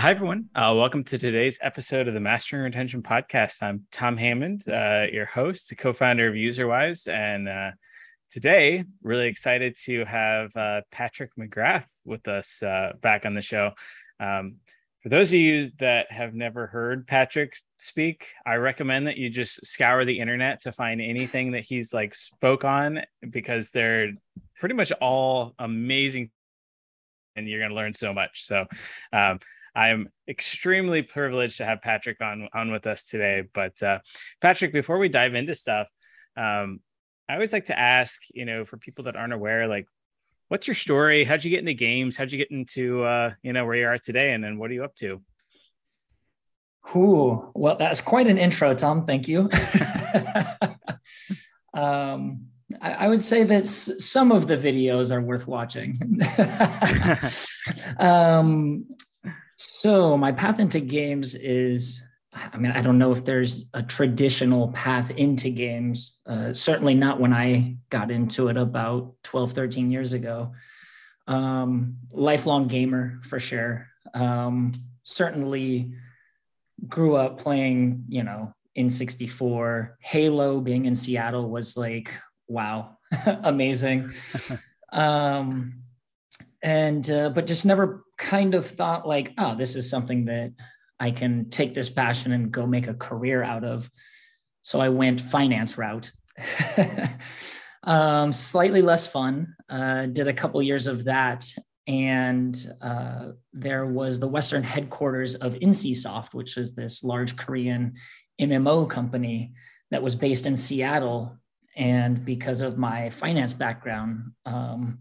Hi, everyone. Uh, welcome to today's episode of the Mastering Retention Podcast. I'm Tom Hammond, uh, your host, co founder of UserWise. And uh, today, really excited to have uh, Patrick McGrath with us uh, back on the show. Um, for those of you that have never heard Patrick speak, I recommend that you just scour the internet to find anything that he's like spoke on because they're pretty much all amazing and you're going to learn so much. So, um, I'm extremely privileged to have Patrick on on with us today. But uh, Patrick, before we dive into stuff, um, I always like to ask, you know, for people that aren't aware, like, what's your story? How'd you get into games? How'd you get into, uh, you know, where you are today? And then what are you up to? Ooh, well, that's quite an intro, Tom. Thank you. um, I, I, would say that s- some of the videos are worth watching. um, so my path into games is, I mean, I don't know if there's a traditional path into games. Uh, certainly not when I got into it about 12, 13 years ago. Um, lifelong gamer for sure. Um, certainly grew up playing, you know, N64. Halo being in Seattle was like, wow, amazing. um, and uh, but just never kind of thought like oh this is something that i can take this passion and go make a career out of. So i went finance route. Um, slightly less fun. Uh, did a couple years of that. And uh, there was the western headquarters of NCSoft, which was this large korean mmo company that was based in seattle. And because of my finance background um,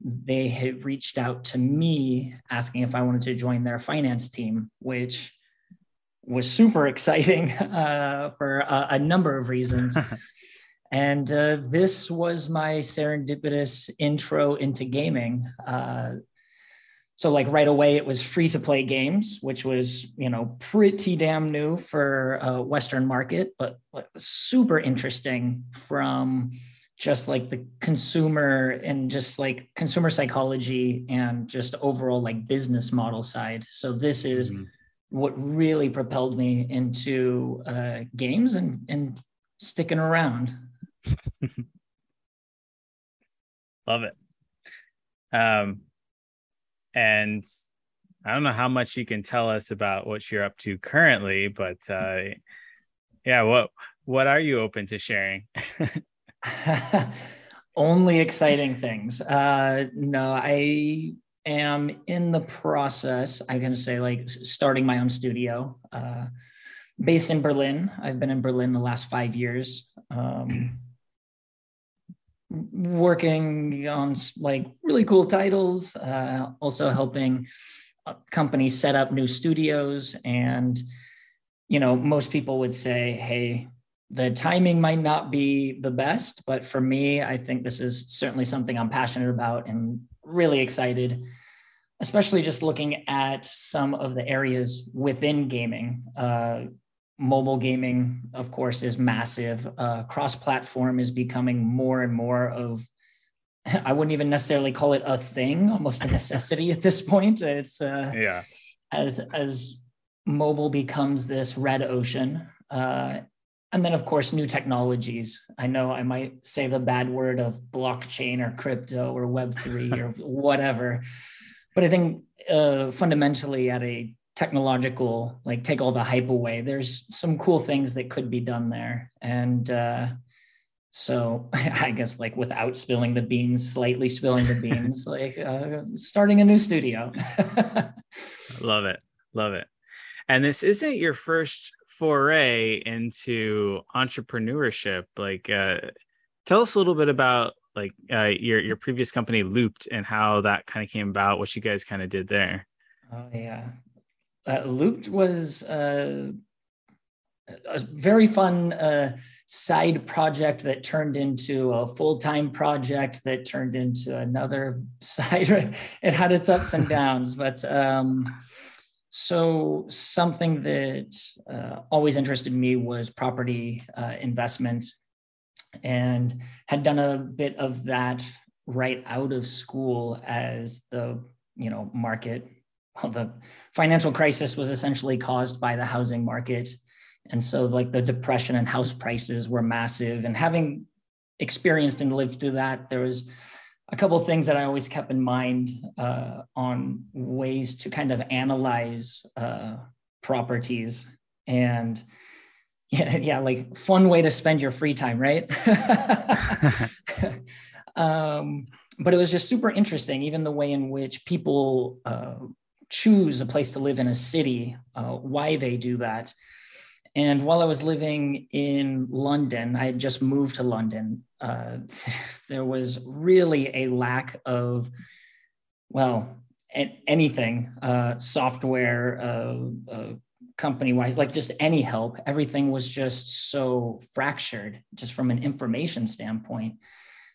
they had reached out to me asking if I wanted to join their finance team, which was super exciting uh, for a, a, number of reasons. and uh, this was my serendipitous intro into gaming. Uh, so, like right away, it was free to play games, which was you know pretty damn new for a Western market, but super interesting from just like the consumer and just like consumer psychology and just overall like business model side. So this is mm-hmm. what really propelled me into uh, games and and sticking around. Love it. Um, and I don't know how much you can tell us about what you're up to currently, but uh, yeah, what what are you open to sharing? Only exciting things. Uh, no, I am in the process. I can say like starting my own studio, uh, based in Berlin. I've been in Berlin the last five years. Um, working on like really cool titles, uh, also helping companies set up new studios. And, you know, most people would say, hey, the timing might not be the best, but for me, I think this is certainly something I'm passionate about and really excited, especially just looking at some of the areas within gaming. Uh, mobile gaming, of course, is massive. Uh, Cross platform is becoming more and more of I wouldn't even necessarily call it a thing, almost a necessity at this point. It's uh, yeah, as as mobile becomes this red ocean, uh, and then of course new technologies. I know i might say the bad word of blockchain or crypto or web3 or whatever but i think uh, fundamentally at a technological like take all the hype away there's some cool things that could be done there. And uh, so i guess like without spilling the beans slightly spilling the beans like uh, starting a new studio. Love it. Love it. And this isn't your first foray into entrepreneurship like uh, tell us a little bit about like uh, your your previous company looped and how that kind of came about what you guys kind of did there. Oh yeah. Uh, looped was uh, a very fun uh, side project that turned into a full-time project that turned into another side it had its ups and downs but um, so something that uh, always interested me was property uh, investment, and had done a bit of that right out of school as the you know market well, the financial crisis was essentially caused by the housing market. And so, like, the depression and house prices were massive. And having experienced and lived through that, there was a couple of things that I always kept in mind uh, on ways to kind of analyze uh, properties. And yeah, yeah, like fun way to spend your free time, right? um, but it was just super interesting, even the way in which people uh, choose a place to live in a city, uh, why they do that. And while I was living in London, I had just moved to London. Uh, there was really a lack of, well, anything, uh, software, uh, uh, company wise, like just any help. Everything was just so fractured, just from an information standpoint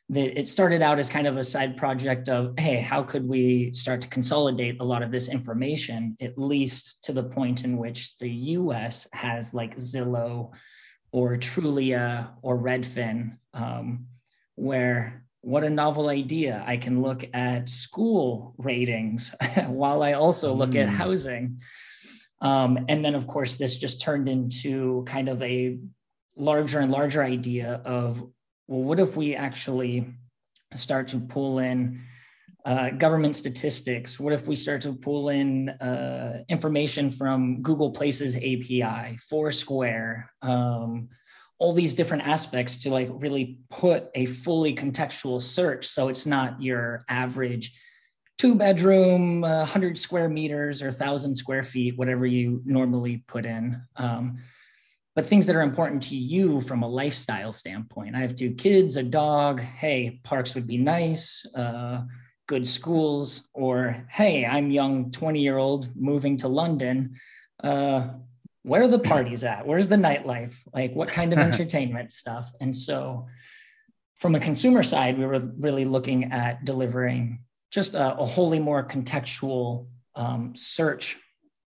that it started out as kind of a side project of hey how could we start to consolidate a lot of this information at least to the point in which the us has like zillow or trulia or redfin um, where what a novel idea i can look at school ratings while i also look mm. at hmm. housing um, and then of course this just turned into kind of a larger and larger idea of well, what if we actually start to pull in uh, government statistics? What if we start to pull in uh, information from Google Places API, Foursquare, um, all these different aspects to like really put a fully contextual search so it's not your average two bedroom, uh, 100 square meters or 1,000 square feet, whatever you normally put in. Um, but things that are important to you from a lifestyle standpoint. I have two kids, a dog. Hey, parks would be nice, uh, good schools, or hey, I'm young 20 year old moving to London. Uh, where are the parties at? Where's the nightlife? Like, what kind of entertainment stuff? And so, from a consumer side, we were really looking at delivering just a, a wholly more contextual um, search,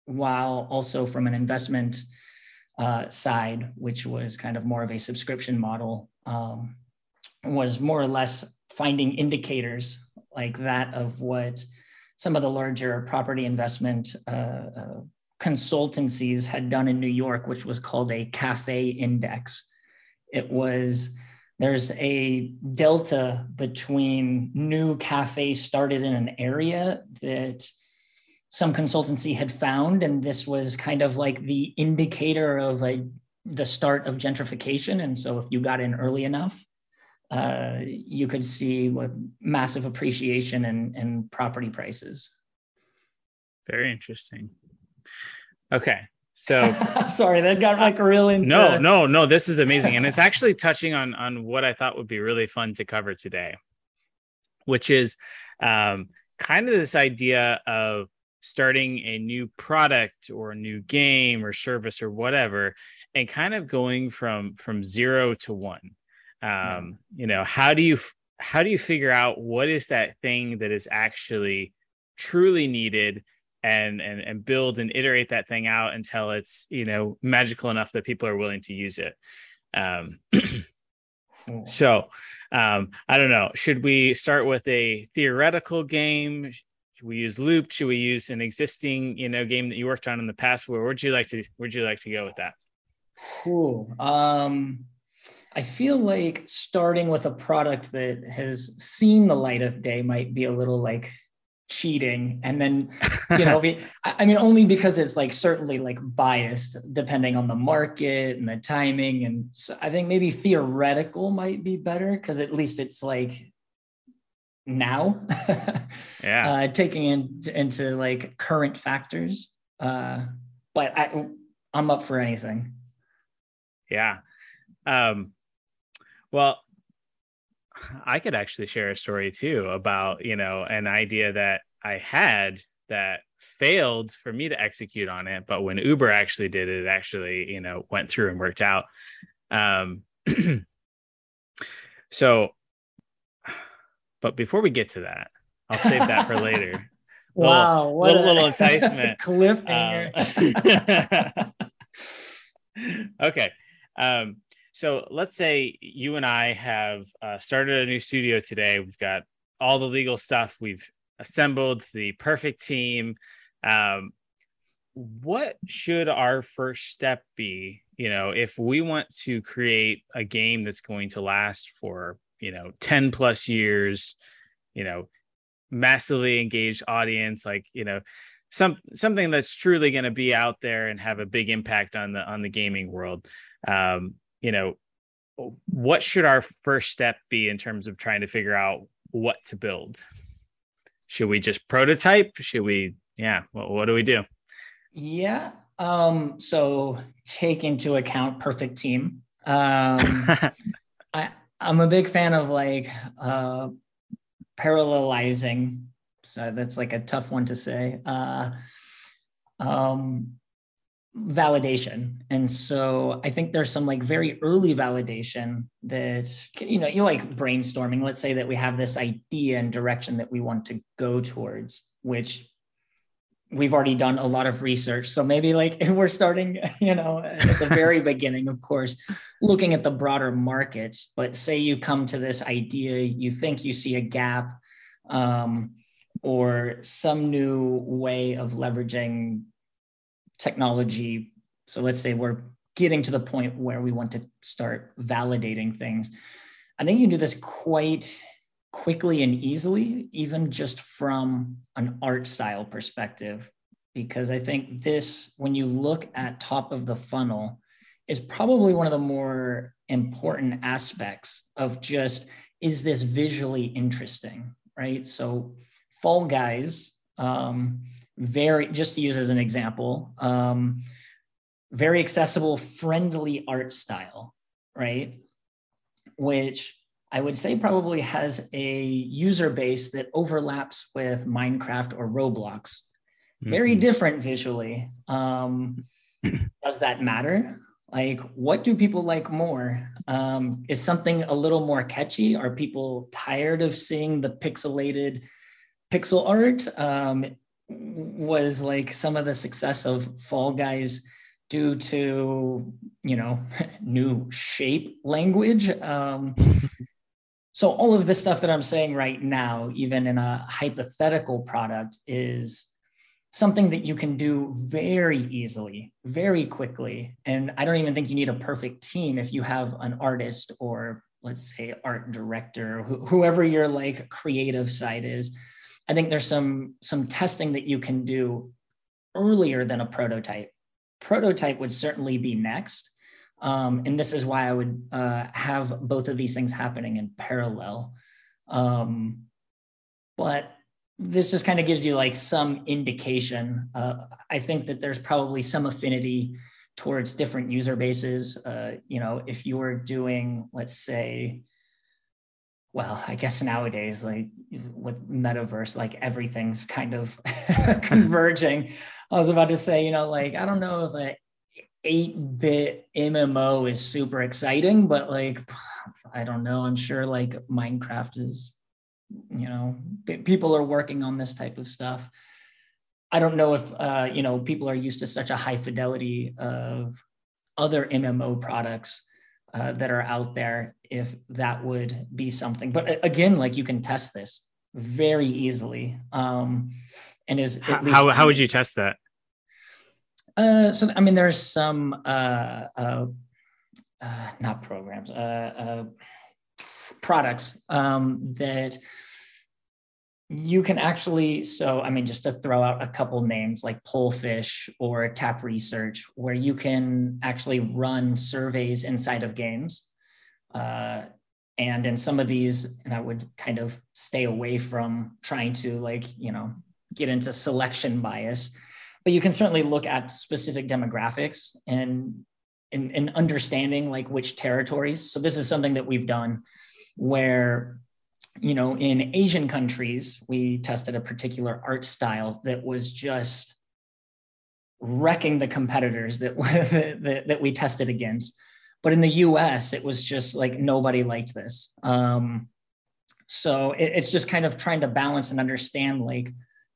while also from an investment uh, side, which was kind of more of a subscription model, um, was more or less finding indicators like that of what some of the larger property investment uh, uh, consultancies had done in New York, which was called a cafe index. It was there's a delta between new cafes started in an area that some consultancy had found, and this was kind of like the indicator of a, the start of gentrification. And so, if you got in early enough, uh, you could see what massive appreciation in, in property prices. Very interesting. Okay. So sorry, that got like real into No, no, no. This is amazing. and it's actually touching on on what I thought would be really fun to cover today, which is um, kind of this idea of starting a new product or a new game or service or whatever and kind of going from from zero to one. Um you know how do you how do you figure out what is that thing that is actually truly needed and and and build and iterate that thing out until it's you know magical enough that people are willing to use it? Um so um i don't know. Should we start with a theoretical game should we use loop? Should we use an existing you know game that you worked on in the past? Where would you like to would you like to go with that? Cool um i feel like starting with a product that has seen the light of day might be a little like cheating. And then you know be, i mean only because it's like certainly like biased depending on the market and the timing. And so i think maybe theoretical might be better because at least it's like now yeah. uh, taking in, into like current factors uh but i i'm up for anything. Yeah. Um well i could actually share a story too about you know an idea that i had that failed for me to execute on it but when uber actually did it, it actually you know went through and worked out. Um so but before we get to that, I'll save that for later. wow, little, what little, a little enticement. cliffhanger. Um, okay. Um, so let's say you and I have uh, started a new studio today. We've got all the legal stuff. We've assembled the perfect team. Um, what should our first step be? You know, if we want to create a game that's going to last for, you know, 10 plus years, you know, massively engaged audience, like, you know, some something that's truly going to be out there and have a big impact on the on the gaming world. Um, you know, what should our first step be in terms of trying to figure out what to build? Should we just prototype? Should we, yeah, what, what do we do? Yeah. Um, so take into account perfect team. Um, I, I'm a big fan of like uh, parallelizing. So that's like a tough one to say. Uh, um, validation. And so I think there's some like very early validation that, you know, you're like brainstorming. Let's say that we have this idea and direction that we want to go towards, which we've already done a lot of research. So maybe like we're starting, you know, at the very beginning, of course, looking at the broader market. But say you come to this idea, you think you see a gap um, or some new way of leveraging technology. So let's say we're getting to the point where we want to start validating things. I think you can do this quite quickly and easily, even just from an art style perspective. Because I think this, when you look at top of the funnel, is probably one of the more important aspects of just is this visually interesting, right? So, Fall Guys, um, very, just to use as an example, um, very accessible, friendly art style, right? Which I would say probably has a user base that overlaps with Minecraft or Roblox. Very mm-hmm. different visually. Um, does that matter? Like, what do people like more? Um, is something a little more catchy? Are people tired of seeing the pixelated pixel art? Um, was like some of the success of Fall Guys due to you know new shape language um, so all of this stuff that i'm saying right now even in a hypothetical product is something that you can do very easily very quickly. And i don't even think you need a perfect team if you have an artist or let's say art director wh- whoever your like creative side is. I think there's some some testing that you can do earlier than a prototype. Prototype would certainly be next um, and this is why I would uh, have both of these things happening in parallel. Um, but this just kind of gives you like some indication. Uh, I think that there's probably some affinity towards different user bases. Uh, you know, if you were doing, let's say, well, I guess nowadays, like with metaverse, like everything's kind of converging. I was about to say, you know, like I don't know if a 8-bit MMO is super exciting, but like I don't know, I'm sure like Minecraft is you know, people are working on this type of stuff. I don't know if uh, you know people are used to such a high fidelity of other MMO products uh, that are out there. If that would be something, but again, like you can test this very easily. Um, and is how how would you test that? Uh, so I mean, there's some uh, uh, uh not programs, uh, products um, that you can actually. So I mean, just to throw out a couple names like Pollfish or Tap Research, where you can actually run surveys inside of games. and in some of these, and I would kind of stay away from trying to like you know get into selection bias but you can certainly look at specific demographics and in, understanding like which territories. So this is something that we've done where you know in asian countries we tested a particular art style that was just wrecking the competitors that, that, that we tested against but in the us it was just like nobody liked this um, so it, it's just kind of trying to balance and understand like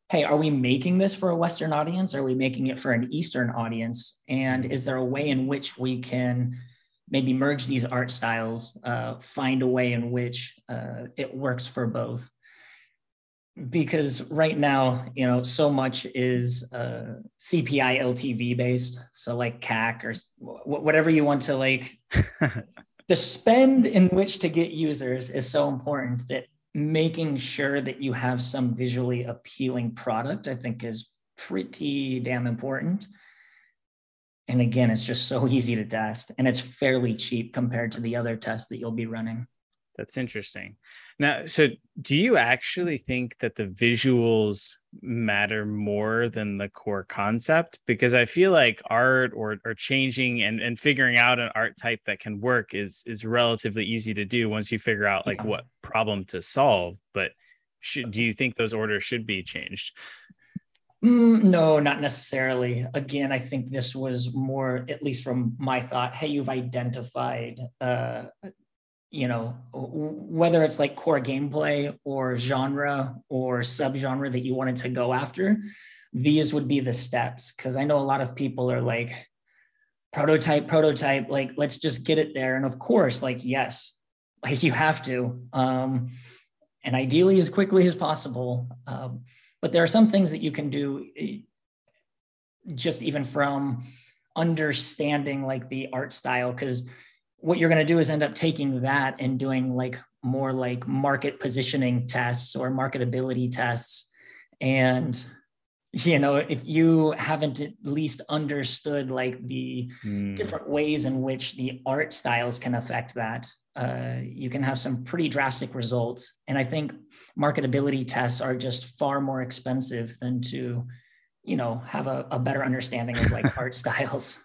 hey, are we making this for a Western audience? Are we making it for an Eastern audience? And is there a way in which we can maybe merge these art styles, uh, find a way in which uh, it works for both? because right now, you know, so much is uh, CPI LTV based. So like CAC or whatever you want to like. the spend in which to get users is so important that making sure that you have some visually appealing product, I think, is pretty damn important. And again, it's just so easy to test and it's fairly cheap compared to the other tests that you'll be running. That's interesting. Now, so do you actually think that the visuals matter more than the core concept? Because I feel like art or or changing and, and figuring out an art type that can work is is relatively easy to do once you figure out like what problem to solve. But should do you think those orders should be changed? Mm, no, not necessarily. Again, I think this was more, at least from my thought, hey, you've identified uh, you know whether it's like core gameplay or genre or subgenre that you wanted to go after these would be the steps. Because i know a lot of people are like prototype prototype like let's just get it there. And of course like yes like you have to um and ideally as quickly as possible um, but there are some things that you can do eh, just even from understanding like the art style. Because what you're going to do is end up taking that and doing like more like market positioning tests or marketability tests. And you know if you haven't at least understood like the mm. different ways in which the art styles can affect that uh, you can have some pretty drastic results. And i think marketability tests are just far more expensive than to you know have a, a better understanding of like art styles.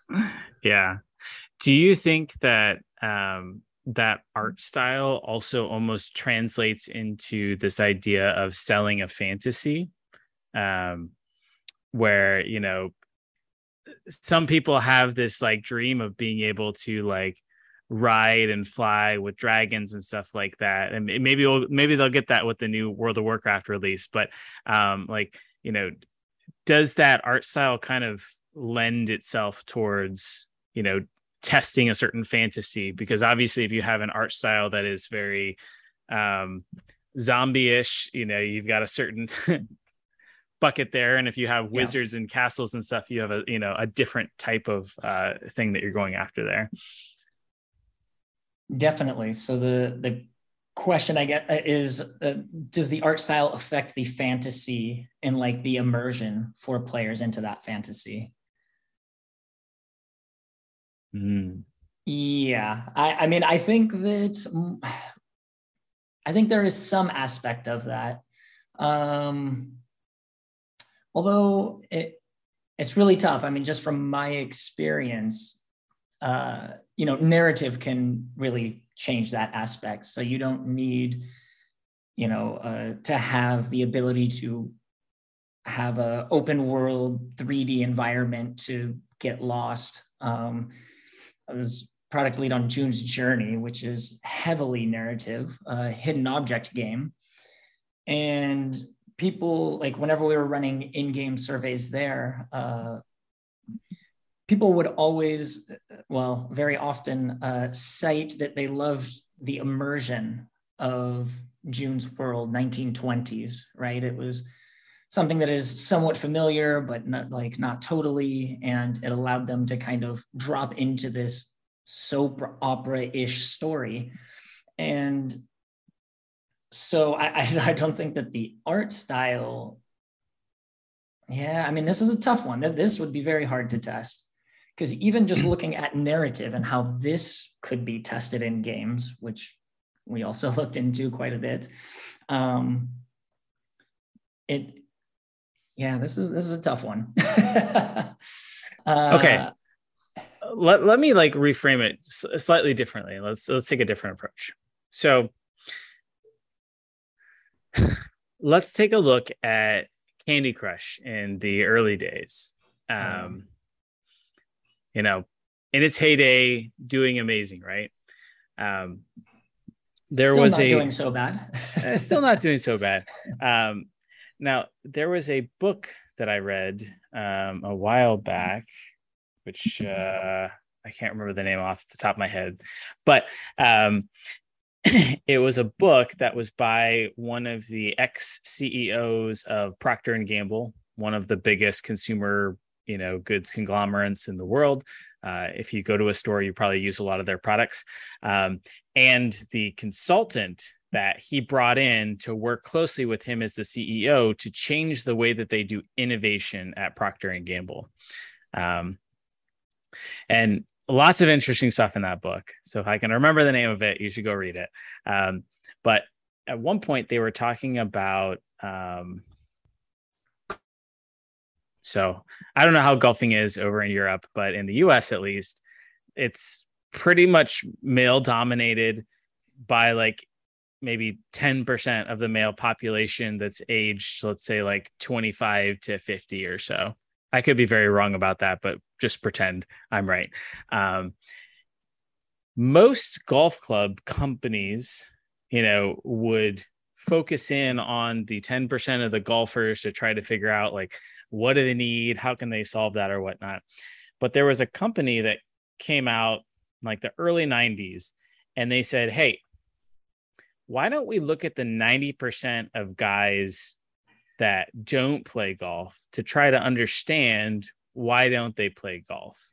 Yeah do you think that um, that art style also almost translates into this idea of selling a fantasy, um, where you know some people have this like dream of being able to like ride and fly with dragons and stuff like that. And maybe we'll, maybe they'll get that with the new world of warcraft release but um like you know does that art style kind of lend itself towards you know testing a certain fantasy because obviously if you have an art style that is very um zombie-ish you know you've got a certain bucket there. And if you have wizards yeah. and castles and stuff you have a you know a different type of uh thing that you're going after there. Definitely. So the the question i get uh, is uh, does the art style affect the fantasy and like the immersion for players into that fantasy Mm. Yeah, I, I mean, I think that I think there is some aspect of that. Um, although it, it's really tough. I mean, just from my experience, uh, you know, narrative can really change that aspect. So you don't need, you know, uh, to have the ability to have a open world 3D environment to get lost. Um, I was product lead on June's Journey, which is heavily narrative, uh, hidden object game. And people, like whenever we were running in-game surveys there, uh, people would always, well, very often uh, cite that they loved the immersion of June's World, 1920s, right? It was something that is somewhat familiar, but not like not totally. And it allowed them to kind of drop into this soap opera-ish story. And so I, I, I don't think that the art style, yeah, I mean, this is a tough one. that This would be very hard to test. Because even just looking at narrative and how this could be tested in games, which we also looked into quite a bit, um, it yeah, this is this is a tough one. uh, okay, let let me like reframe it slightly differently. Let's let's take a different approach. So let's take a look at Candy Crush in the early days. Um, you know, in its heyday, doing amazing, right? Um, there still was a doing so bad. Still not doing so bad. Um, now, there was a book that I read um, a while back, which uh, I can't remember the name off the top of my head, but um, it was a book that was by one of the ex CEOs of Procter and Gamble, one of the biggest consumer you know goods conglomerates in the world. Uh, if you go to a store, you probably use a lot of their products. Um, and the consultant that he brought in to work closely with him as the CEO to change the way that they do innovation at Procter and Gamble. Um, and lots of interesting stuff in that book. So if I can remember the name of it, you should go read it. Um, but at one point, they were talking about. Um, so I don't know how golfing is over in Europe, but in the US at least, it's pretty much male dominated by like maybe 10% of the male population that's aged, let's say like 25 to 50 or so. I could be very wrong about that, but just pretend I'm right. Um, most golf club companies, you know, would focus in on the 10% of the golfers to try to figure out like what do they need, how can they solve that or whatnot. But there was a company that came out like the early 90s and they said, hey, why don't we look at the 90% of guys that don't play golf to try to understand why don't they play golf?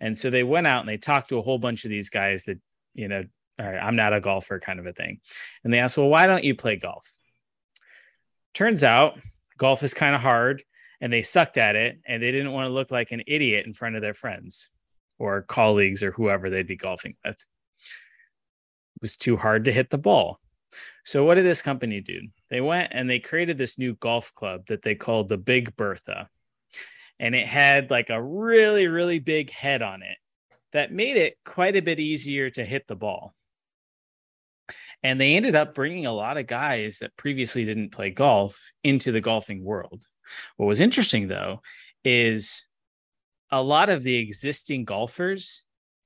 And so they went out and they talked to a whole bunch of these guys that you know i'm not a golfer kind of a thing. And they asked well why don't you play golf? Turns out golf is kind of hard and they sucked at it and they didn't want to look like an idiot in front of their friends or colleagues or whoever they'd be golfing with. it was too hard to hit the ball so what did this company do? They went and they created this new golf club that they called the Big Bertha. And it had like a really, really big head on it that made it quite a bit easier to hit the ball. And they ended up bringing a lot of guys that previously didn't play golf into the golfing world. What was interesting though is a lot of the existing golfers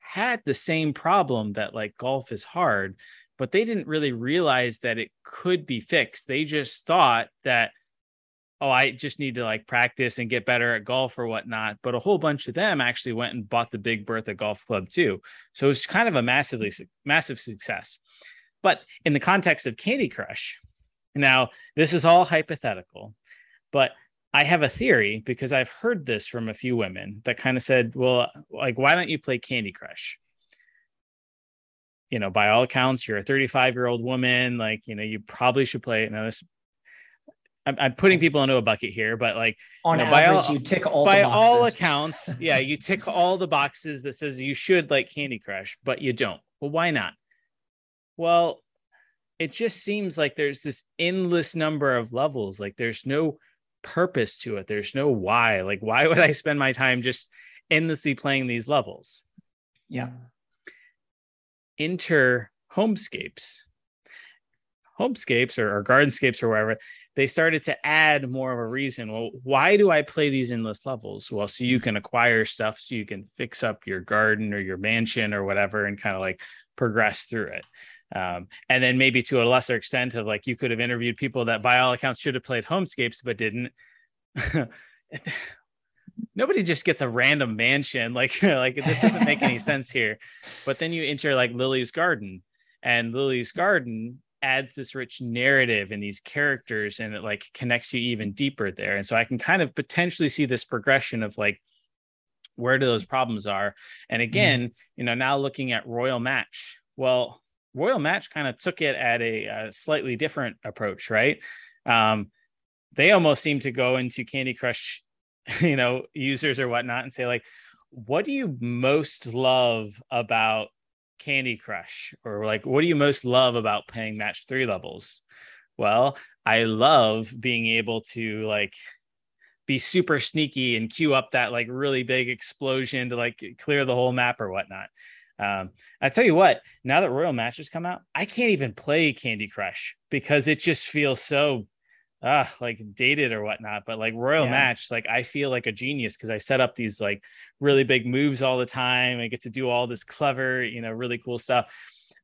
had the same problem that like golf is hard but they didn't really realize that it could be fixed. They just thought that, oh, I just need to like practice and get better at golf or whatnot. But a whole bunch of them actually went and bought the Big Bertha Golf Club too. So it's kind of a massively massive success. But in the context of Candy Crush, now this is all hypothetical, but I have a theory because I've heard this from a few women that kind of said, well, like, why don't you play Candy Crush? you know, by all accounts, you're a 35 year old woman. Like, you know, you probably should play. Now, this, I'm, I'm putting oh. people into a bucket here, but like, on you know, average, all, you tick all by all accounts. yeah, you tick all the boxes that says you should like Candy Crush, but you don't. Well, why not? Well, it just seems like there's this endless number of levels. Like, there's no purpose to it. There's no why. Like, why would I spend my time just endlessly playing these levels? Yeah enter homescapes homescapes or, or gardenscapes or wherever they started to add more of a reason well why do i play these endless levels well so you can acquire stuff so you can fix up your garden or your mansion or whatever and kind of like progress through it um, and then maybe to a lesser extent of like you could have interviewed people that by all accounts should have played homescapes but didn't. Nobody just gets a random mansion. Like like this doesn't make any sense here. But then you enter like lily's garden. And lily's garden adds this rich narrative and these characters and it like connects you even deeper there. And so i can kind of potentially see this progression of like where do those problems are? And mm-hmm. again mm-hmm. you know now looking at royal match well royal match kind of took it at a, a slightly different approach right? Um, they almost seem to go into candy crush you know users or whatnot and say like what do you most love about candy crush? Or like what do you most love about playing match three levels? Well i love being able to like be super sneaky and queue up that like really big explosion to like clear the whole map or whatnot um, I tell you what, now that Royal Matches come out, I can't even play Candy Crush because it just feels so uh like dated or whatnot. But like royal yeah. match like i feel like a genius because i set up these like really big moves all the time. I get to do all this clever you know really cool stuff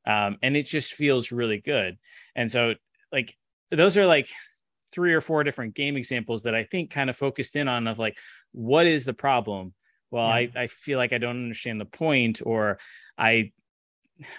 um and it just feels really good. And so like those are like three or four different game examples that i think kind of focused in on of like what is the problem well yeah. i i feel like i don't understand the point or i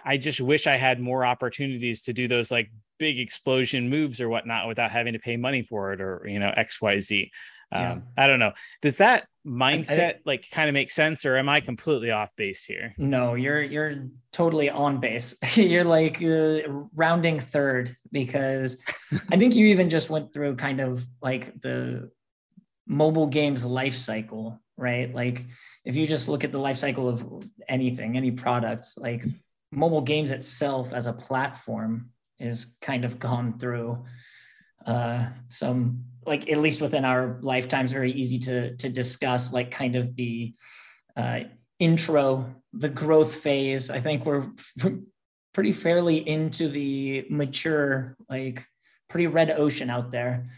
I just wish I had more opportunities to do those like big explosion moves or whatnot without having to pay money for it or you know XYZ. Um, yeah. I don't know. Does that mindset I, I, like kind of make sense, or am I completely off base here? No, you're you're totally on base. you're like uh, rounding third because I think you even just went through kind of like the mobile games life cycle, right? Like if you just look at the life cycle of anything, any products, like mobile games itself as a platform is kind of gone through uh, some like at least within our lifetimes very easy to to discuss like kind of the uh, intro the growth phase i think we're pretty fairly into the mature like pretty red ocean out there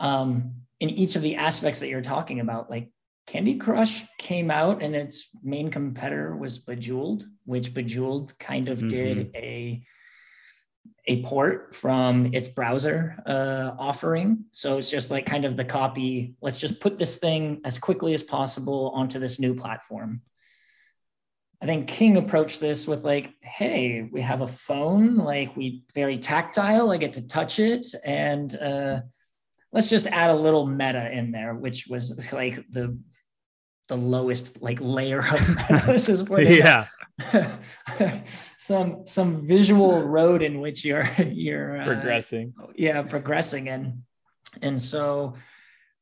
um, in each of the aspects that you're talking about like candy crush came out and its main competitor was bejeweled which bejeweled kind of mm-hmm. did a a port from its browser uh, offering. So it's just like kind of the copy. Let's just put this thing as quickly as possible onto this new platform. I think King approached this with like, hey, we have a phone, like we very tactile. I get to touch it, and uh, let's just add a little meta in there, which was like the the lowest like layer of this is yeah. some some visual road in which you're you're uh, progressing. Yeah progressing in. And so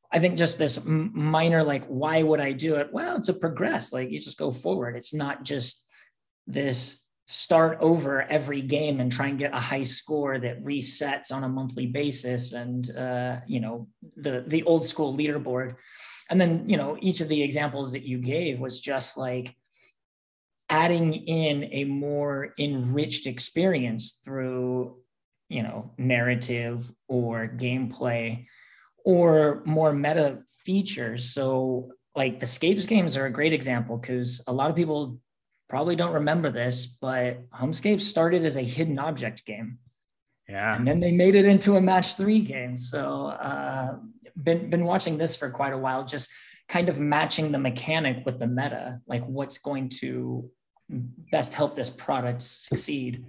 i think just this minor like why would i do it? Well it's a progress like you just go forward. It's not just this start over every game and try and get a high score that resets on a monthly basis and uh, you know the the old school leaderboard and then you know each of the examples that you gave was just like adding in a more enriched experience through you know narrative or gameplay or more meta features. So like the scapes games are a great example because a lot of people probably don't remember this but homescape started as a hidden object game. Yeah. And then they made it into a match three game. So uh been been watching this for quite a while just kind of matching the mechanic with the meta like what's going to best help this product succeed.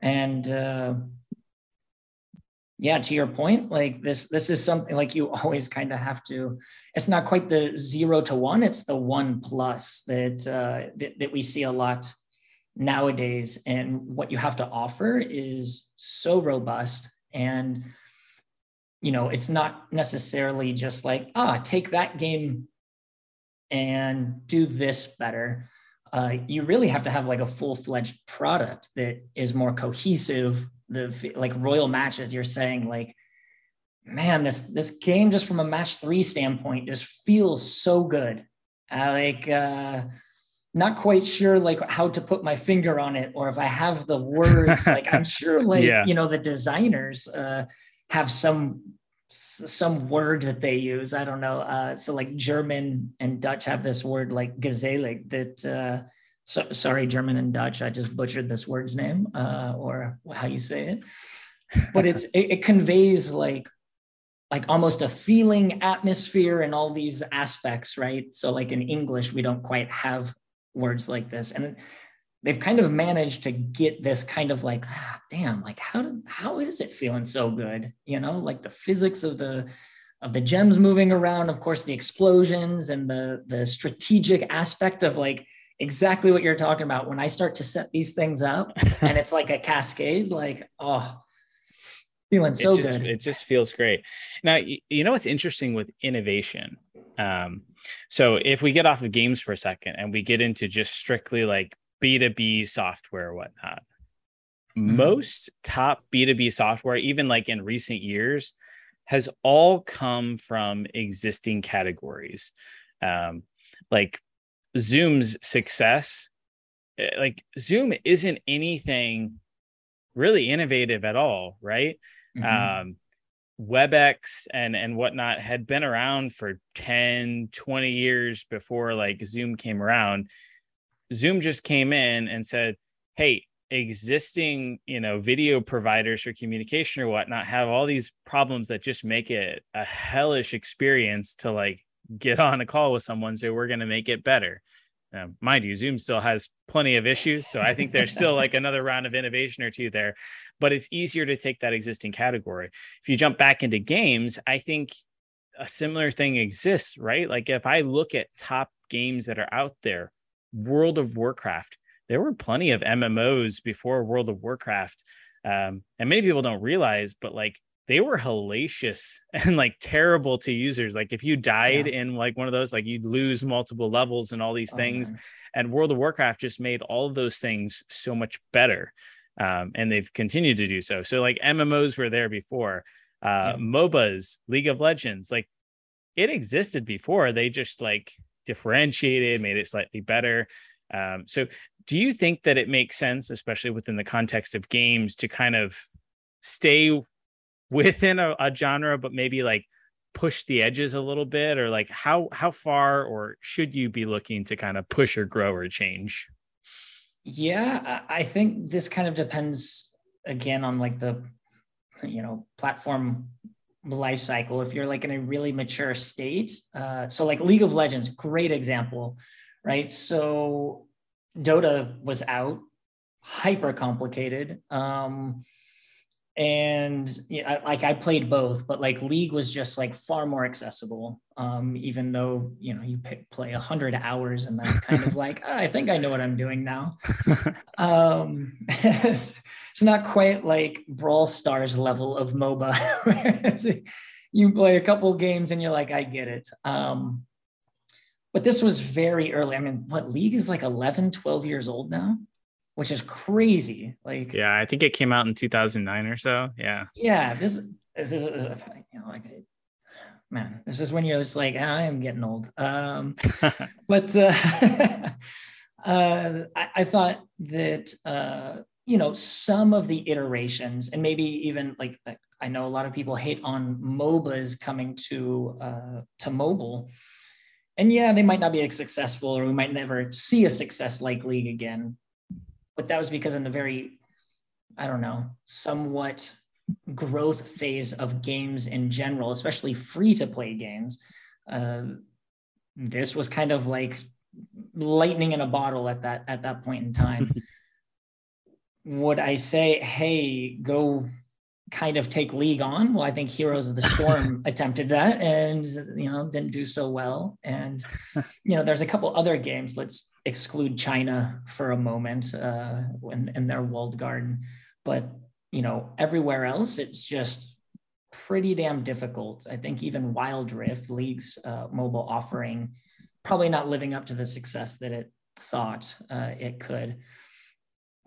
And uh, yeah to your point like this this is something like you always kind of have to it's not quite the zero to one it's the one plus that uh, that, that we see a lot nowadays. And what you have to offer is so robust and you know it's not necessarily just like ah take that game and do this better uh, you really have to have like a full-fledged product that is more cohesive the like royal matches you're saying like man this this game just from a match three standpoint just feels so good I like uh not quite sure like how to put my finger on it or if i have the words like i'm sure like yeah. you know the designers uh have some some word that they use. I don't know. Uh, so like German and Dutch have this word like gezellig that. Uh, so, sorry, German and Dutch. I just butchered this word's name uh, or how you say it, but it's it, it conveys like like almost a feeling atmosphere and all these aspects, right? So like in English, we don't quite have words like this, and they've kind of managed to get this kind of like ah, damn like how did how is it feeling so good? You know like the physics of the of the gems moving around of course the explosions and the the strategic aspect of like exactly what you're talking about. When i start to set these things up and it's like a cascade like oh feeling so it just, good. it just feels great. Now you know what's interesting with innovation? Um, so if we get off of games for a second and we get into just strictly like B2B software, whatnot. Mm-hmm. Most top B2B software, even like in recent years, has all come from existing categories. Um, like Zoom's success, eh, like Zoom isn't anything really innovative at all, right? Mm-hmm. Um, WebEx and and whatnot had been around for 10, 20 years before like Zoom came around. Zoom just came in and said, "Hey, existing you know video providers for communication or whatnot have all these problems that just make it a hellish experience to like get on a call with someone so we're going to make it better Um, mind you, Zoom still has plenty of issues. So I think there's still like another round of innovation or two there, but it's easier to take that existing category. If you jump back into games, I think a similar thing exists, right? Like if I look at top games that are out there, World of Warcraft, there were plenty of MMOs before World of Warcraft. Um, and many people don't realize, but like they were hellacious and like terrible to users. Like if you died yeah. in like one of those, like you'd lose multiple levels and all these oh, things. Man. And World of Warcraft just made all of those things so much better. Um, and they've continued to do so. So like MMOs were there before. Uh, yeah. MOBAs, League of Legends, like it existed before. They just like differentiated, made it slightly better. Um, so do you think that it makes sense, especially within the context of games, to kind of stay within a, a genre, but maybe like push the edges a little bit or like how how far or should you be looking to kind of push or grow or change yeah i think this kind of depends again on like the you know platform life cycle if you're like in a really mature state uh, so like league of legends great example right? So dota was out hyper complicated um, and yeah, like I played both, but like League was just like far more accessible. Um, even though you know you pick, play a hundred hours, and that's kind of like oh, I think I know what I'm doing now. um, it's, it's, not quite like Brawl Stars level of MOBA. you play a couple games and you're like, I get it. Um, but this was very early. I mean, what League is like 11, 12 years old now which is crazy. Like, yeah, I think it came out in 2009 or so. Yeah. Yeah. This, this is, uh, you know, like, man, this is when you're just like, I am getting old. Um, but uh, uh, I, I, thought that, uh, you know, some of the iterations, and maybe even like, I know a lot of people hate on MOBAs coming to uh, to mobile, and yeah, they might not be as successful, or we might never see a success like League again but that was because in the very, I don't know, somewhat growth phase of games in general, especially free to play games, uh, this was kind of like lightning in a bottle at that at that point in time. Would I say, hey, go kind of take league on. Well, I think Heroes of the Storm attempted that and you know didn't do so well. And you know, there's a couple other games. Let's exclude China for a moment uh, in, in their walled garden, but you know, everywhere else it's just pretty damn difficult. I think even Wild Rift League's uh, mobile offering probably not living up to the success that it thought uh, it could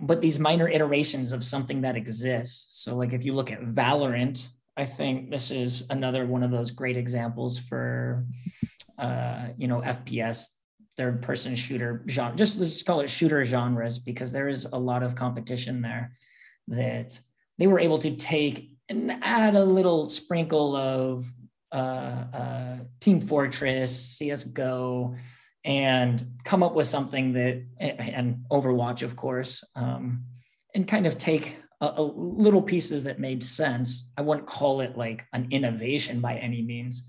but these minor iterations of something that exists. So, like if you look at Valorant, I think this is another one of those great examples for, uh, you know, FPS third person shooter genre. Just let's call it shooter genres because there is a lot of competition there that they were able to take and add a little sprinkle of uh, uh, Team Fortress, CS:GO, and come up with something that and overwatch of course um, and kind of take a, a little pieces that made sense. I wouldn't call it like an innovation by any means.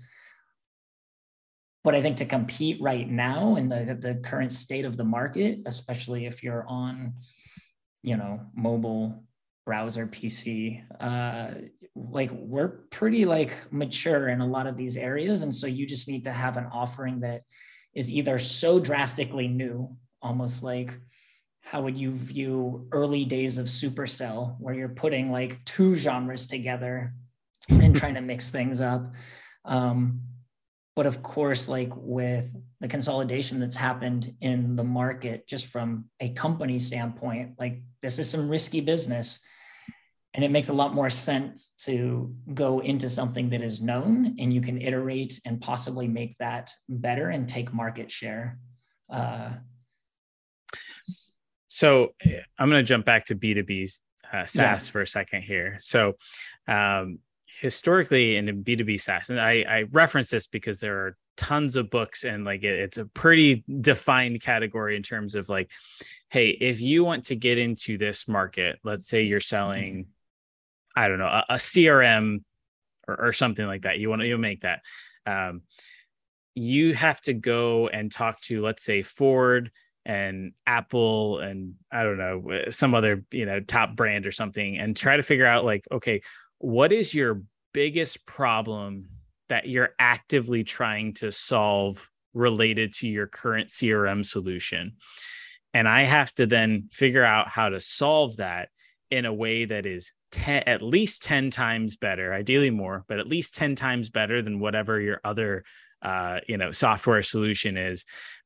But i think to compete right now in the, the current state of the market especially if you're on you know mobile browser pc uh, like we're pretty like mature in a lot of these areas. And so you just need to have an offering that is either so drastically new, almost like how would you view early days of Supercell, where you're putting like two genres together and trying to mix things up. Um, but of course, like with the consolidation that's happened in the market, just from a company standpoint, like this is some risky business and it makes a lot more sense to go into something that is known and you can iterate and possibly make that better and take market share uh, so i'm going to jump back to b2b uh, SaaS yeah. for a second here. So, um, historically in B2B SaaS, and I, I reference this because there are tons of books and like it, it's a pretty defined category in terms of like, hey, if you want to get into this market, let's say you're selling I don't know, a, a CRM or, or, something like that. You want to you make that. Um, you have to go and talk to, let's say, Ford and Apple and I don't know, some other, you know, top brand or something and try to figure out like, okay, what is your biggest problem that you're actively trying to solve related to your current CRM solution? And I have to then figure out how to solve that in a way that is 10, at least 10 times better, ideally more, but at least 10 times better than whatever your other uh, you know software solution is.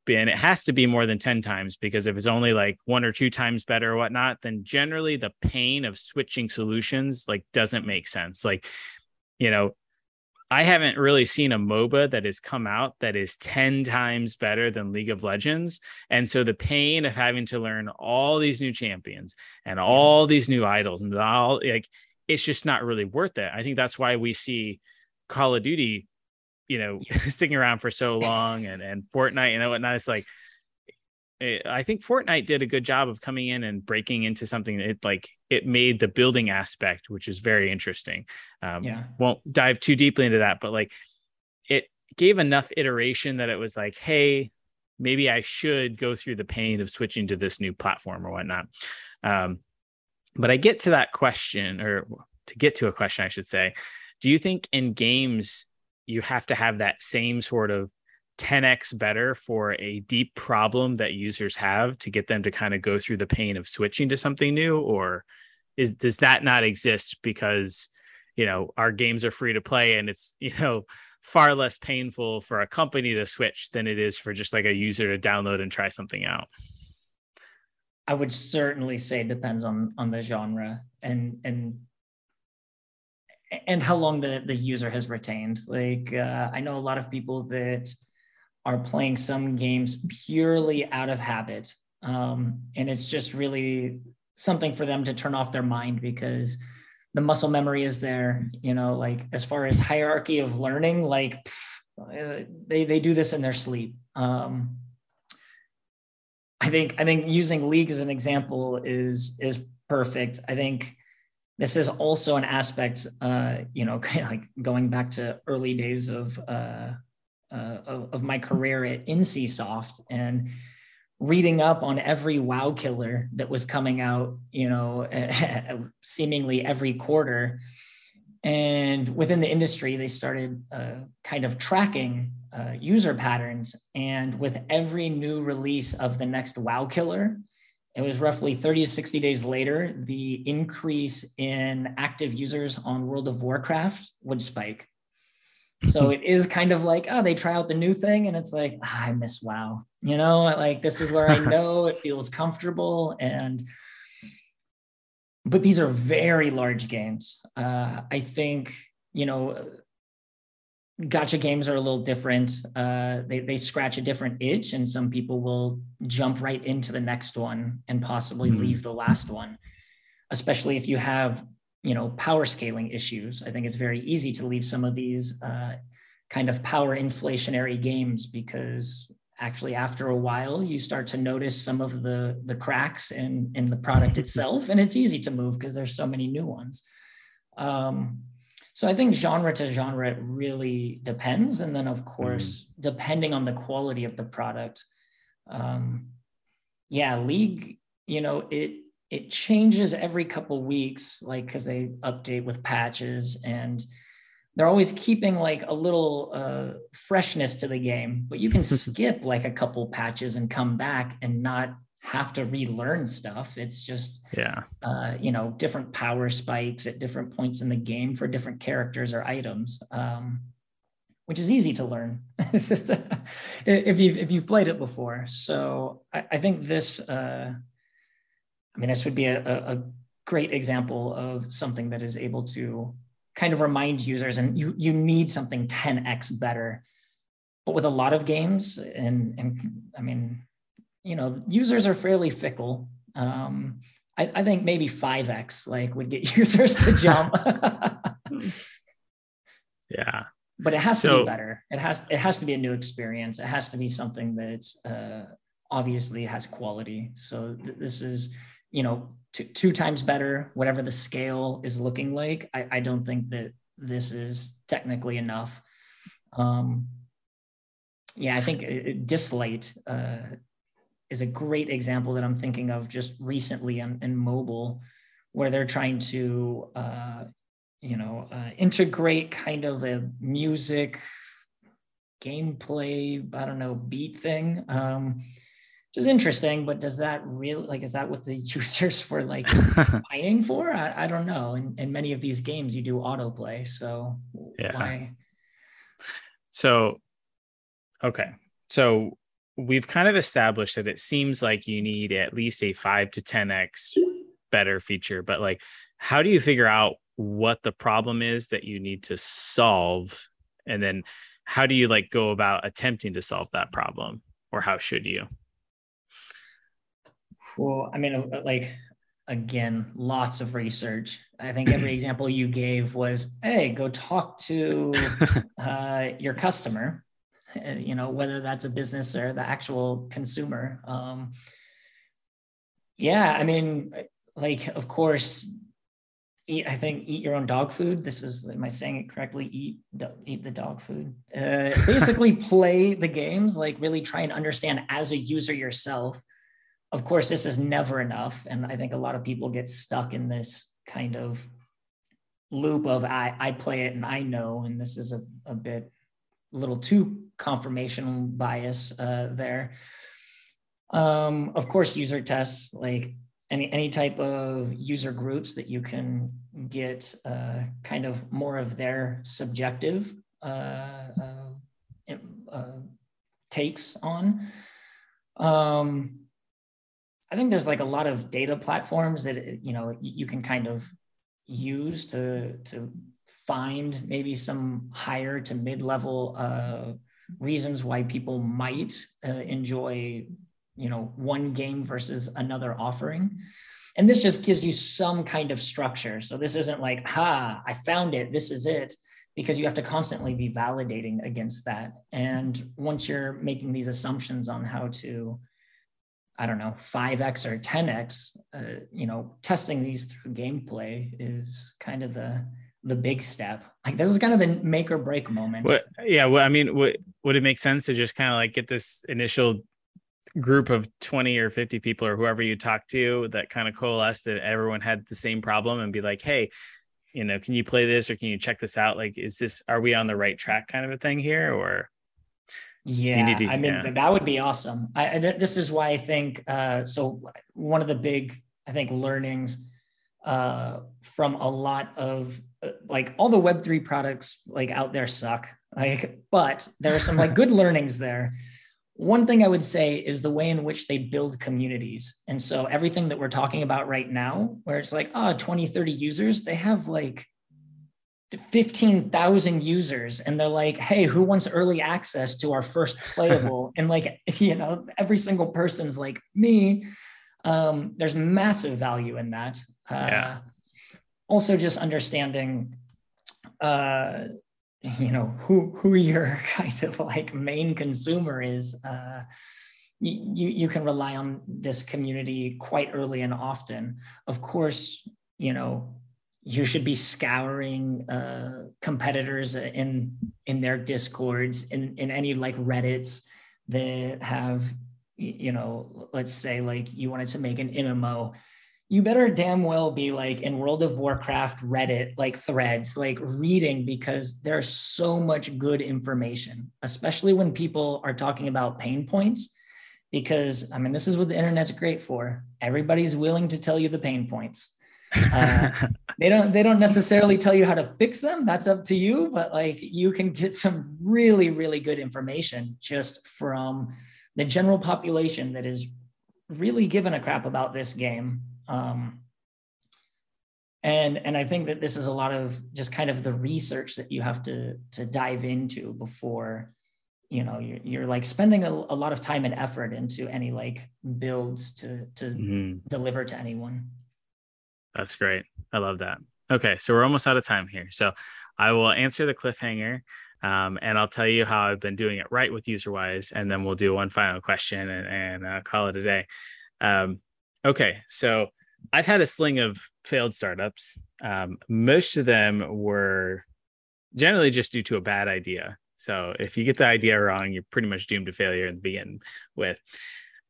And it has to be more than 10 times because if it's only like one or two times better or whatnot then generally the pain of switching solutions like doesn't make sense. Like you know i haven't really seen a moba that has come out that is 10 times better than league of legends. And so the pain of having to learn all these new champions and all these new idols and all like it's just not really worth it. I think that's why we see call of duty you know sticking around for so long and and Fortnite and whatnot. It's like it, I think Fortnite did a good job of coming in and breaking into something. That it like it made the building aspect, which is very interesting. Um, yeah, won't dive too deeply into that, but like it gave enough iteration that it was like, hey, maybe I should go through the pain of switching to this new platform or whatnot. Um, but I get to that question, or to get to a question, I should say. Do you think in games you have to have that same sort of 10x better for a deep problem that users have to get them to kind of go through the pain of switching to something new or is does that not exist because you know our games are free to play and it's you know far less painful for a company to switch than it is for just like a user to download and try something out i would certainly say it depends on on the genre and and and how long the, the user has retained. Like uh, I know a lot of people that are playing some games purely out of habit. Um, and it's just really something for them to turn off their mind because the muscle memory is there, you know, like as far as hierarchy of learning, like pff, they, they do this in their sleep. Um, I think, I think using league as an example is, is perfect. I think this is also an aspect, uh, you know, like going back to early days of, uh, uh, of, of my career at NCSoft and reading up on every WoW killer that was coming out, you know, seemingly every quarter. And within the industry, they started uh, kind of tracking uh, user patterns. And with every new release of the next WoW killer, it was roughly 30 to 60 days later, the increase in active users on World of Warcraft would spike. So it is kind of like, oh, they try out the new thing and it's like, ah, I miss WoW. You know, like this is where I know it feels comfortable. And, but these are very large games. Uh, I think, you know, gacha games are a little different. Uh, they, they scratch a different itch, and some people will jump right into the next one and possibly mm-hmm. leave the last one, especially if you have you know power scaling issues. I think it's very easy to leave some of these uh, kind of power inflationary games because actually after a while you start to notice some of the the cracks in in the product itself and it's easy to move because there's so many new ones um, so I think genre to genre it really depends, and then of course mm. depending on the quality of the product. Um, yeah, League, you know it it changes every couple weeks, like because they update with patches and they're always keeping like a little uh, freshness to the game, but you can skip like a couple patches and come back and not have to relearn stuff. It's just, yeah, uh, you know, different power spikes at different points in the game for different characters or items, um, which is easy to learn if you if you've played it before. So I, I think this, uh, I mean, this would be a, a great example of something that is able to kind of remind users, and you you need something 10x better. But with a lot of games, and and I mean, you know, users are fairly fickle. Um, I, I think maybe 5x like would get users to jump. yeah. But it has so, to be better. It has it has to be a new experience. It has to be something that uh, obviously has quality. So th- this is, you know, two, two times better, whatever the scale is looking like. I, I don't think that this is technically enough. Um, yeah, I think uh, Dislyte uh, is a great example that I'm thinking of just recently in, in mobile, where they're trying to, uh, you know, uh, integrate kind of a music gameplay, I don't know, beat thing. Um, which is interesting, but does that really like is that what the users were like fighting for? I, I don't know. In, in many of these games, you do autoplay, so yeah. why? So, okay, so we've kind of established that it seems like you need at least a five to ten x better feature, but like, how do you figure out what the problem is that you need to solve, and then how do you like go about attempting to solve that problem, or how should you? Well, I mean, uh, like again, lots of research. I think every example you gave was, hey, go talk to uh, your customer. Uh, you know, whether that's a business or the actual consumer. Um, yeah, I mean, like, of course, eat. I think eat your own dog food. This is, am I saying it correctly? Eat, eat the dog food. Uh, basically, play the games. Like, really try and understand as a user yourself of course, this is never enough. And I think a lot of people get stuck in this kind of loop of I, I play it and I know, and this is a, a bit a little too confirmation bias uh, there. Um, of course, user tests, like any, any type of user groups that you can get uh, kind of more of their subjective uh, uh, uh takes on. Um, I think there's like a lot of data platforms that you know you can kind of use to to find maybe some higher to mid level uh, reasons why people might uh, enjoy you know one game versus another offering. And this just gives you some kind of structure. So this isn't like ha i found it. This is it because you have to constantly be validating against that. And once you're making these assumptions on how to I don't know, 5x or 10x, uh, you know, testing these through gameplay is kind of the the big step. Like this is kind of a make or break moment. What, yeah, well, I mean, would would it make sense to just kind of like get this initial group of 20 or 50 people or whoever you talk to that kind of coalesced that everyone had the same problem and be like, hey, you know, can you play this or can you check this out? Like, is this are we on the right track kind of a thing here or yeah, I mean yeah. that would be awesome. I, this is why I think uh, so. One of the big, I think, learnings uh, from a lot of uh, like all the Web three products like out there suck. Like, but there are some like good learnings there. One thing I would say is the way in which they build communities. And so everything that we're talking about right now, where it's like, oh, 20, 30 users, they have like 15,000 users and they're like, hey, who wants early access to our first playable? and like, you know, every single person's like, me. Um, there's massive value in that. Uh, yeah. Also, just understanding, uh, you know, who who your kind of like main consumer is. Uh, you you can rely on this community quite early and often. Of course, you know you should be scouring uh, competitors in in their discords in in any like reddits that have you know let's say like you wanted to make an mmo you better damn well be like in world of warcraft reddit like threads like reading because there's so much good information especially when people are talking about pain points because i mean this is what the internet's great for. Everybody's willing to tell you the pain points uh, they don't they don't necessarily tell you how to fix them. That's up to you. But like you can get some really really good information just from the general population that is really given a crap about this game. Um, and and I think that this is a lot of just kind of the research that you have to to dive into before you know you're, you're like spending a, a lot of time and effort into any like builds to to mm-hmm. deliver to anyone that's great. I love that. Okay, so we're almost out of time here. So I will answer the cliffhanger um, and I'll tell you how I've been doing it right with UserWise, and then we'll do one final question and, and uh, call it a day. Um, okay, so I've had a sling of failed startups. Um, most of them were generally just due to a bad idea. So if you get the idea wrong, you're pretty much doomed to failure to begin with.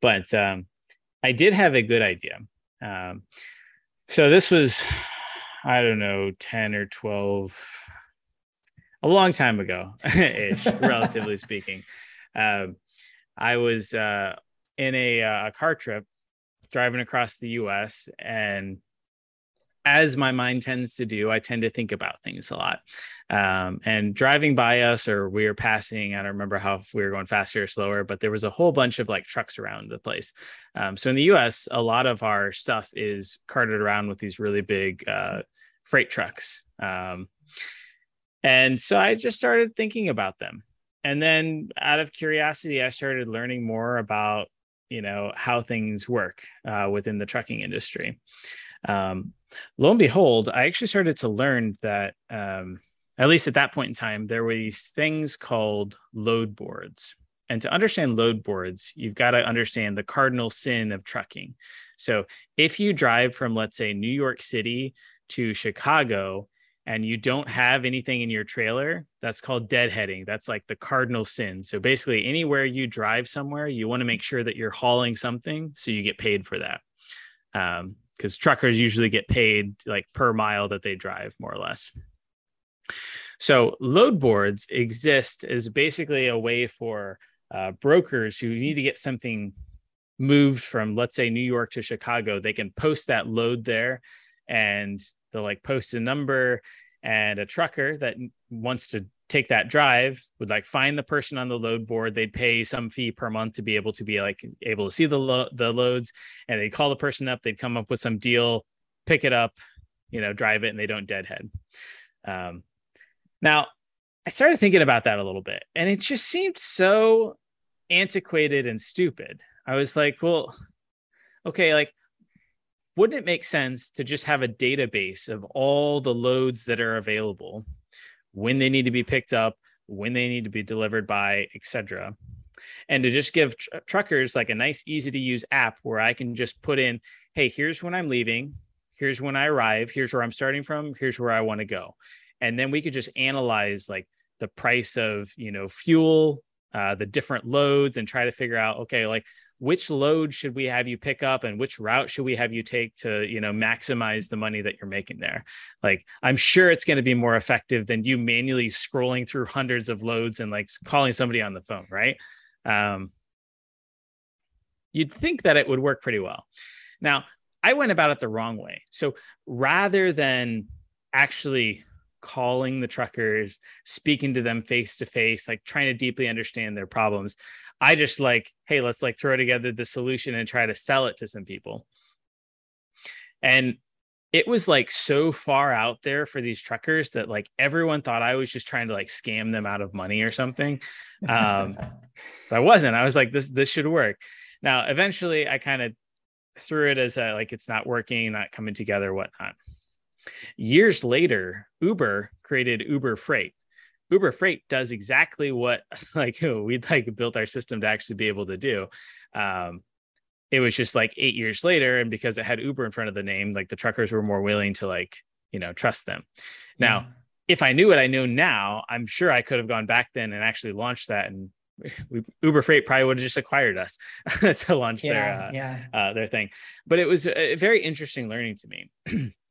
But um, I did have a good idea. So this was, I don't know, 10 or 12, a long time ago ish, relatively speaking. Um, I was uh, in a, uh, a car trip driving across the US and as my mind tends to do, I tend to think about things a lot. Um, and driving by us, or we were passing, I don't remember how we were going faster or slower, but there was a whole bunch of like trucks around the place. Um, so in the US, a lot of our stuff is carted around with these really big uh, freight trucks. Um, and so I just started thinking about them. And then out of curiosity, I started learning more about you know how things work uh, within the trucking industry um, lo and behold, I actually started to learn that, um, at least at that point in time, there were these things called load boards. And to understand load boards, you've got to understand the cardinal sin of trucking. So if you drive from, let's say, New York City to Chicago, and you don't have anything in your trailer, that's called deadheading. That's like the cardinal sin. So basically, anywhere you drive somewhere, you want to make sure that you're hauling something so you get paid for that. Um, because truckers usually get paid like per mile that they drive, more or less. So load boards exist as basically a way for uh, brokers who need to get something moved from, let's say, New York to Chicago. They can post that load there, and they'll like post a number, and a trucker that wants to take that drive would like find the person on the load board. They'd pay some fee per month to be able to be like able to see the lo- the loads and they'd call the person up. They'd come up with some deal pick it up you know drive it and they don't deadhead. Um, now i started thinking about that a little bit and it just seemed so antiquated and stupid. I was like well okay like wouldn't it make sense to just have a database of all the loads that are available when they need to be picked up, when they need to be delivered by, etc. And to just give tr- truckers like a nice, easy to use app where I can just put in, hey, here's when I'm leaving, here's when I arrive, here's where I'm starting from, here's where I want to go. And then we could just analyze like the price of, you know, fuel, uh, the different loads and try to figure out, okay, like which load should we have you pick up and which route should we have you take to you know maximize the money that you're making there? Like i'm sure it's going to be more effective than you manually scrolling through hundreds of loads and like calling somebody on the phone right? Um, you'd think that it would work pretty well. Now i went about it the wrong way. So rather than actually calling the truckers speaking to them face to face like trying to deeply understand their problems I just like, hey, let's like throw together the solution and try to sell it to some people. And it was like so far out there for these truckers that like everyone thought I was just trying to like scam them out of money or something. Um, but I wasn't. I was like, this this should work. Now, eventually, I kind of threw it as a, like it's not working, not coming together, whatnot. Years later, Uber created Uber Freight, Uber Freight does exactly what like we'd like built our system to actually be able to do. Um, it was just like eight years later, and because it had Uber in front of the name, like the truckers were more willing to like you know trust them. Now, yeah. if I knew what I know now, I'm sure I could have gone back then and actually launched that and we, Uber Freight probably would have just acquired us to launch yeah, their uh, yeah. Uh, their thing. But it was a very interesting learning to me.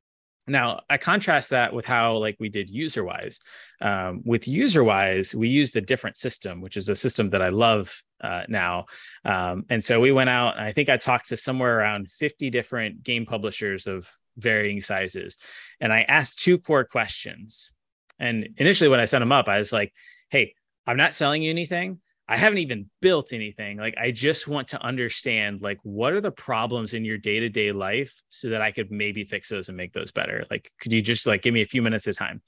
Now, I contrast that with how like we did UserWise. Um, with UserWise, we used a different system, which is a system that I love uh, now. Um, and so we went out, I think I talked to somewhere around 50 different game publishers of varying sizes. And I asked two core questions. And initially, when I sent them up, I was like, hey, I'm not selling you anything. I haven't even built anything. Like I just want to understand like what are the problems in your day-to-day life so that I could maybe fix those and make those better. Like could you just like give me a few minutes of time?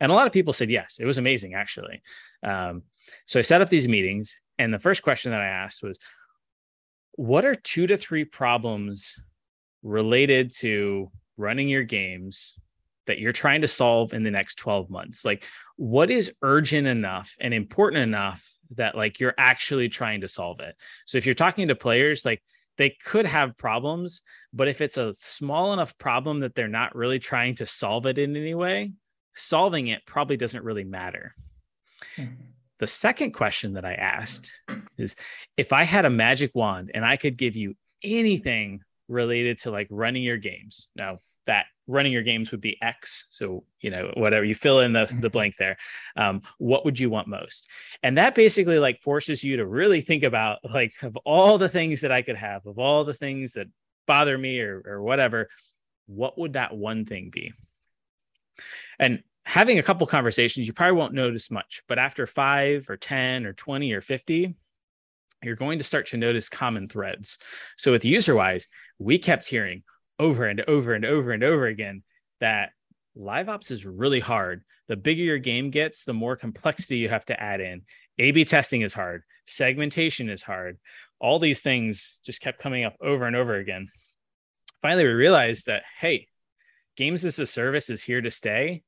And a lot of people said yes. It was amazing actually. Um, so I set up these meetings and the first question that I asked was what are two to three problems related to running your games that you're trying to solve in the next 12 months? Like what is urgent enough and important enough that like you're actually trying to solve it. So if you're talking to players, like they could have problems, but if it's a small enough problem that they're not really trying to solve it in any way, solving it probably doesn't really matter. Mm-hmm. The second question that I asked is if I had a magic wand and I could give you anything related to like running your games. Now, that running your games would be X. So, you know, whatever you fill in the, the mm-hmm. blank there. Um, what would you want most? And that basically like forces you to really think about like of all the things that I could have, of all the things that bother me or, or whatever, what would that one thing be? And having a couple conversations, you probably won't notice much, but after five or 10 or 20 or 50, you're going to start to notice common threads. So with UserWise, we kept hearing over and over and over and over again that live ops is really hard. The bigger your game gets, the more complexity you have to add in. A B testing is hard, segmentation is hard. All these things just kept coming up over and over again. Finally, we realized that, hey, games as a service is here to stay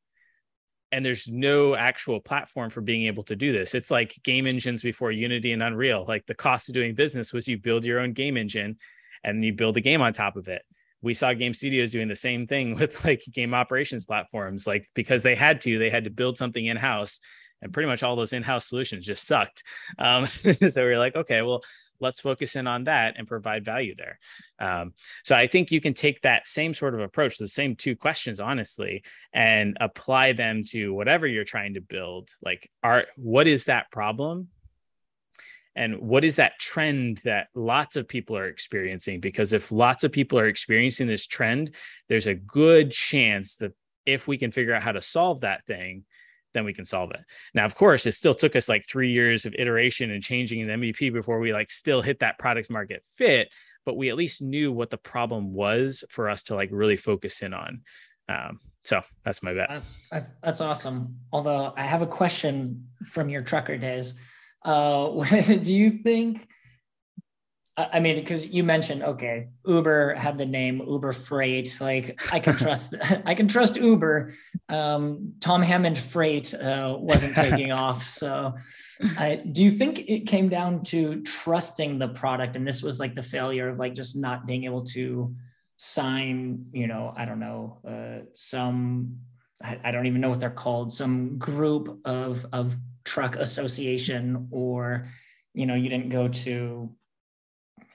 and there's no actual platform for being able to do this. It's like game engines before Unity and Unreal. Like the cost of doing business was you build your own game engine and you build a game on top of it. We saw game studios doing the same thing with like game operations platforms, like because they had to, they had to build something in house, and pretty much all those in house solutions just sucked. Um, so we are like, okay, well, let's focus in on that and provide value there. Um, so I think you can take that same sort of approach, the same two questions, honestly, and apply them to whatever you're trying to build. Like, are what is that problem? And what is that trend that lots of people are experiencing? Because if lots of people are experiencing this trend, there's a good chance that if we can figure out how to solve that thing, then we can solve it. Now, of course, it still took us like three years of iteration and changing an MVP before we like still hit that product market fit, but we at least knew what the problem was for us to like really focus in on. Um, so that's my bet. that's awesome. Although I have a question from your trucker days. Uh, do you think I mean, because you mentioned, okay, Uber had the name Uber Freight. Like, I can trust, I can trust Uber. Um, Tom Hammond Freight uh, wasn't taking off. So, I, do you think it came down to trusting the product, and this was like the failure of like just not being able to sign, you know, I don't know, uh, some, I, I don't even know what they're called, some group of of truck association, or you know, you didn't go to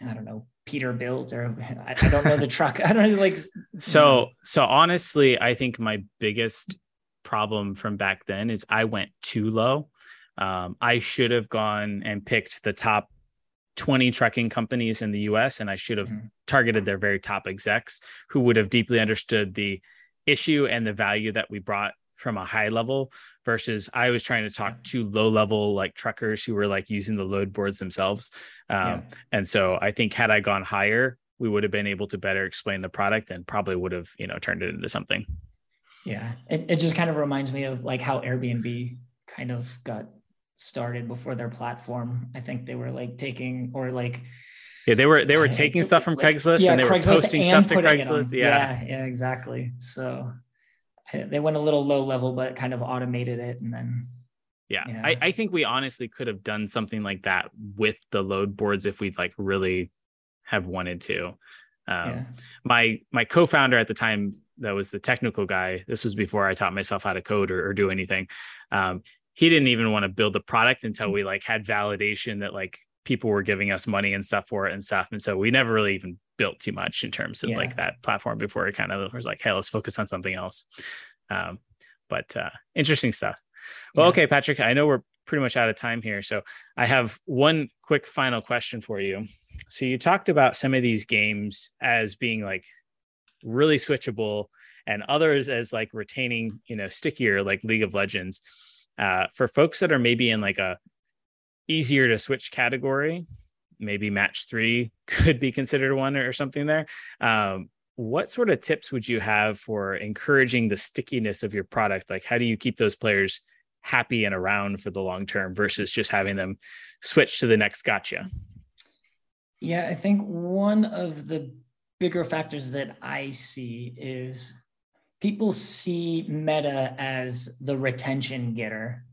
I don't know, Peterbilt or I, I don't know the truck. I don't know like so so honestly, I think my biggest problem from back then is I went too low. Um, I should have gone and picked the top 20 trucking companies in the US and I should have mm-hmm. targeted their very top execs who would have deeply understood the issue and the value that we brought from a high level versus I was trying to talk to low level like truckers who were like using the load boards themselves. Um, yeah. And so I think had I gone higher, we would have been able to better explain the product and probably would have, you know, turned it into something. Yeah. It, it just kind of reminds me of like how Airbnb kind of got started before their platform. I think they were like taking or like, yeah, they were they were taking stuff from like, Craigslist yeah, and they Craigslist were posting stuff to Craigslist. Yeah. yeah, yeah, exactly. So they went a little low level, but kind of automated it and then. Yeah. I, I think we honestly could have done something like that with the load boards if we'd like really have wanted to. Um, yeah. My my co-founder at the time that was the technical guy. This was before I taught myself how to code or, or do anything. Um, he didn't even want to build the product until we like had validation that like people were giving us money and stuff for it and stuff. And so we never really even built too much in terms of yeah. like that platform before it kind of was like, hey, let's focus on something else. Um, but uh, interesting stuff. Well, yeah. okay, Patrick, I know we're pretty much out of time here. So I have one quick final question for you. So you talked about some of these games as being like really switchable and others as like retaining, you know, stickier like League of Legends. Uh, for folks that are maybe in like a easier to switch category. Maybe match three could be considered one or something there. Um, what sort of tips would you have for encouraging the stickiness of your product? Like, how do you keep those players happy and around for the long term versus just having them switch to the next gacha? Yeah, I think one of the bigger factors that I see is people see meta as the retention getter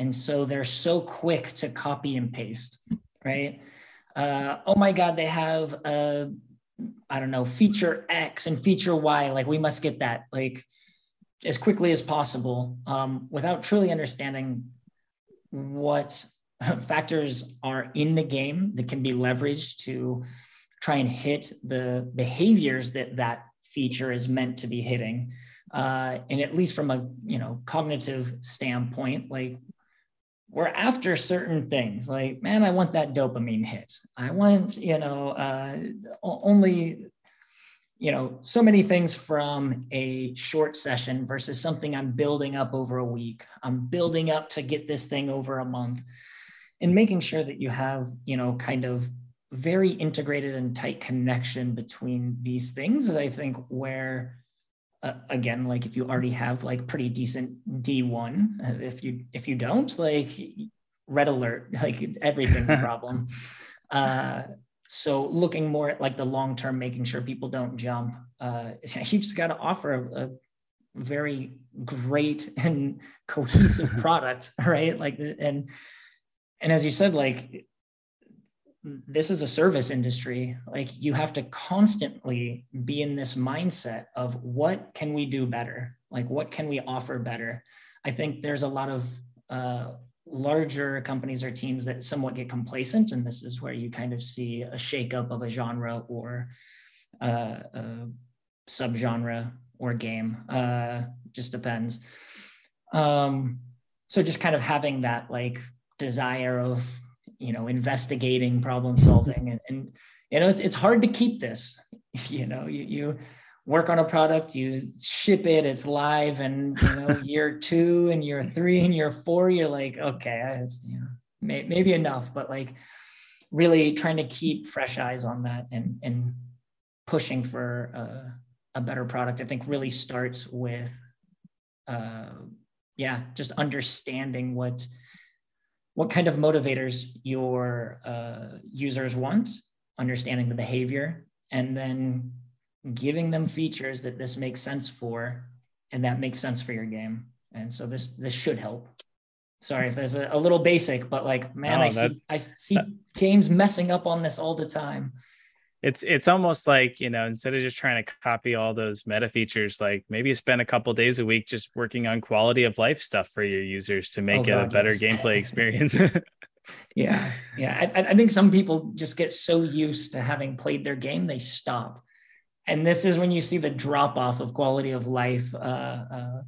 and so they're so quick to copy and paste, right? Uh, oh my God, they have a, I don't know, feature X and feature Y. Like we must get that like as quickly as possible um, without truly understanding what factors are in the game that can be leveraged to try and hit the behaviors that that feature is meant to be hitting uh, and at least from a you know cognitive standpoint like we're after certain things like man i want that dopamine hit. I want you know uh, only you know so many things from a short session versus something i'm building up over a week. I'm building up to get this thing over a month. And making sure that you have you know kind of very integrated and tight connection between these things is i think where uh, again like if you already have like pretty decent d1 uh, if you if you don't like red alert like everything's a problem. Uh so looking more at like the long term making sure people don't jump uh you just got to offer a, a very great and cohesive product right? Like and and as you said like this is a service industry like you have to constantly be in this mindset of what can we do better? Like what can we offer better? I think there's a lot of uh, larger companies or teams that somewhat get complacent and this is where you kind of see a shakeup of a genre or uh, a subgenre or game uh, just depends. Um, so just kind of having that like desire of you know investigating problem solving and, and you know it's, it's hard to keep this. You know you, you work on a product you ship it it's live and you know year two and year three and year four you're like okay I, you know may, maybe enough but like really trying to keep fresh eyes on that and and pushing for a, a better product i think really starts with uh yeah just understanding what what kind of motivators your uh, users want, understanding the behavior, and then giving them features that this makes sense for, and that makes sense for your game. And so this this should help. Sorry if there's a, a little basic, but like man, I see I see that, games messing up on this all the time it's it's almost like you know instead of just trying to copy all those meta features like maybe you spend a couple days a week just working on quality of life stuff for your users to make oh, it God, a better yes. gameplay experience. Yeah yeah I, I, think some people just get so used to having played their game they stop. And this is when you see the drop off of quality of life uh, uh,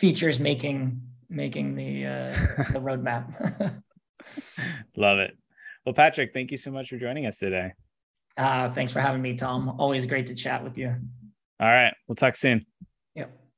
features making making the uh, the roadmap. Love it. Well patrick thank you so much for joining us today uh, thanks for having me, Tom. Always great to chat with you. All right. We'll talk soon.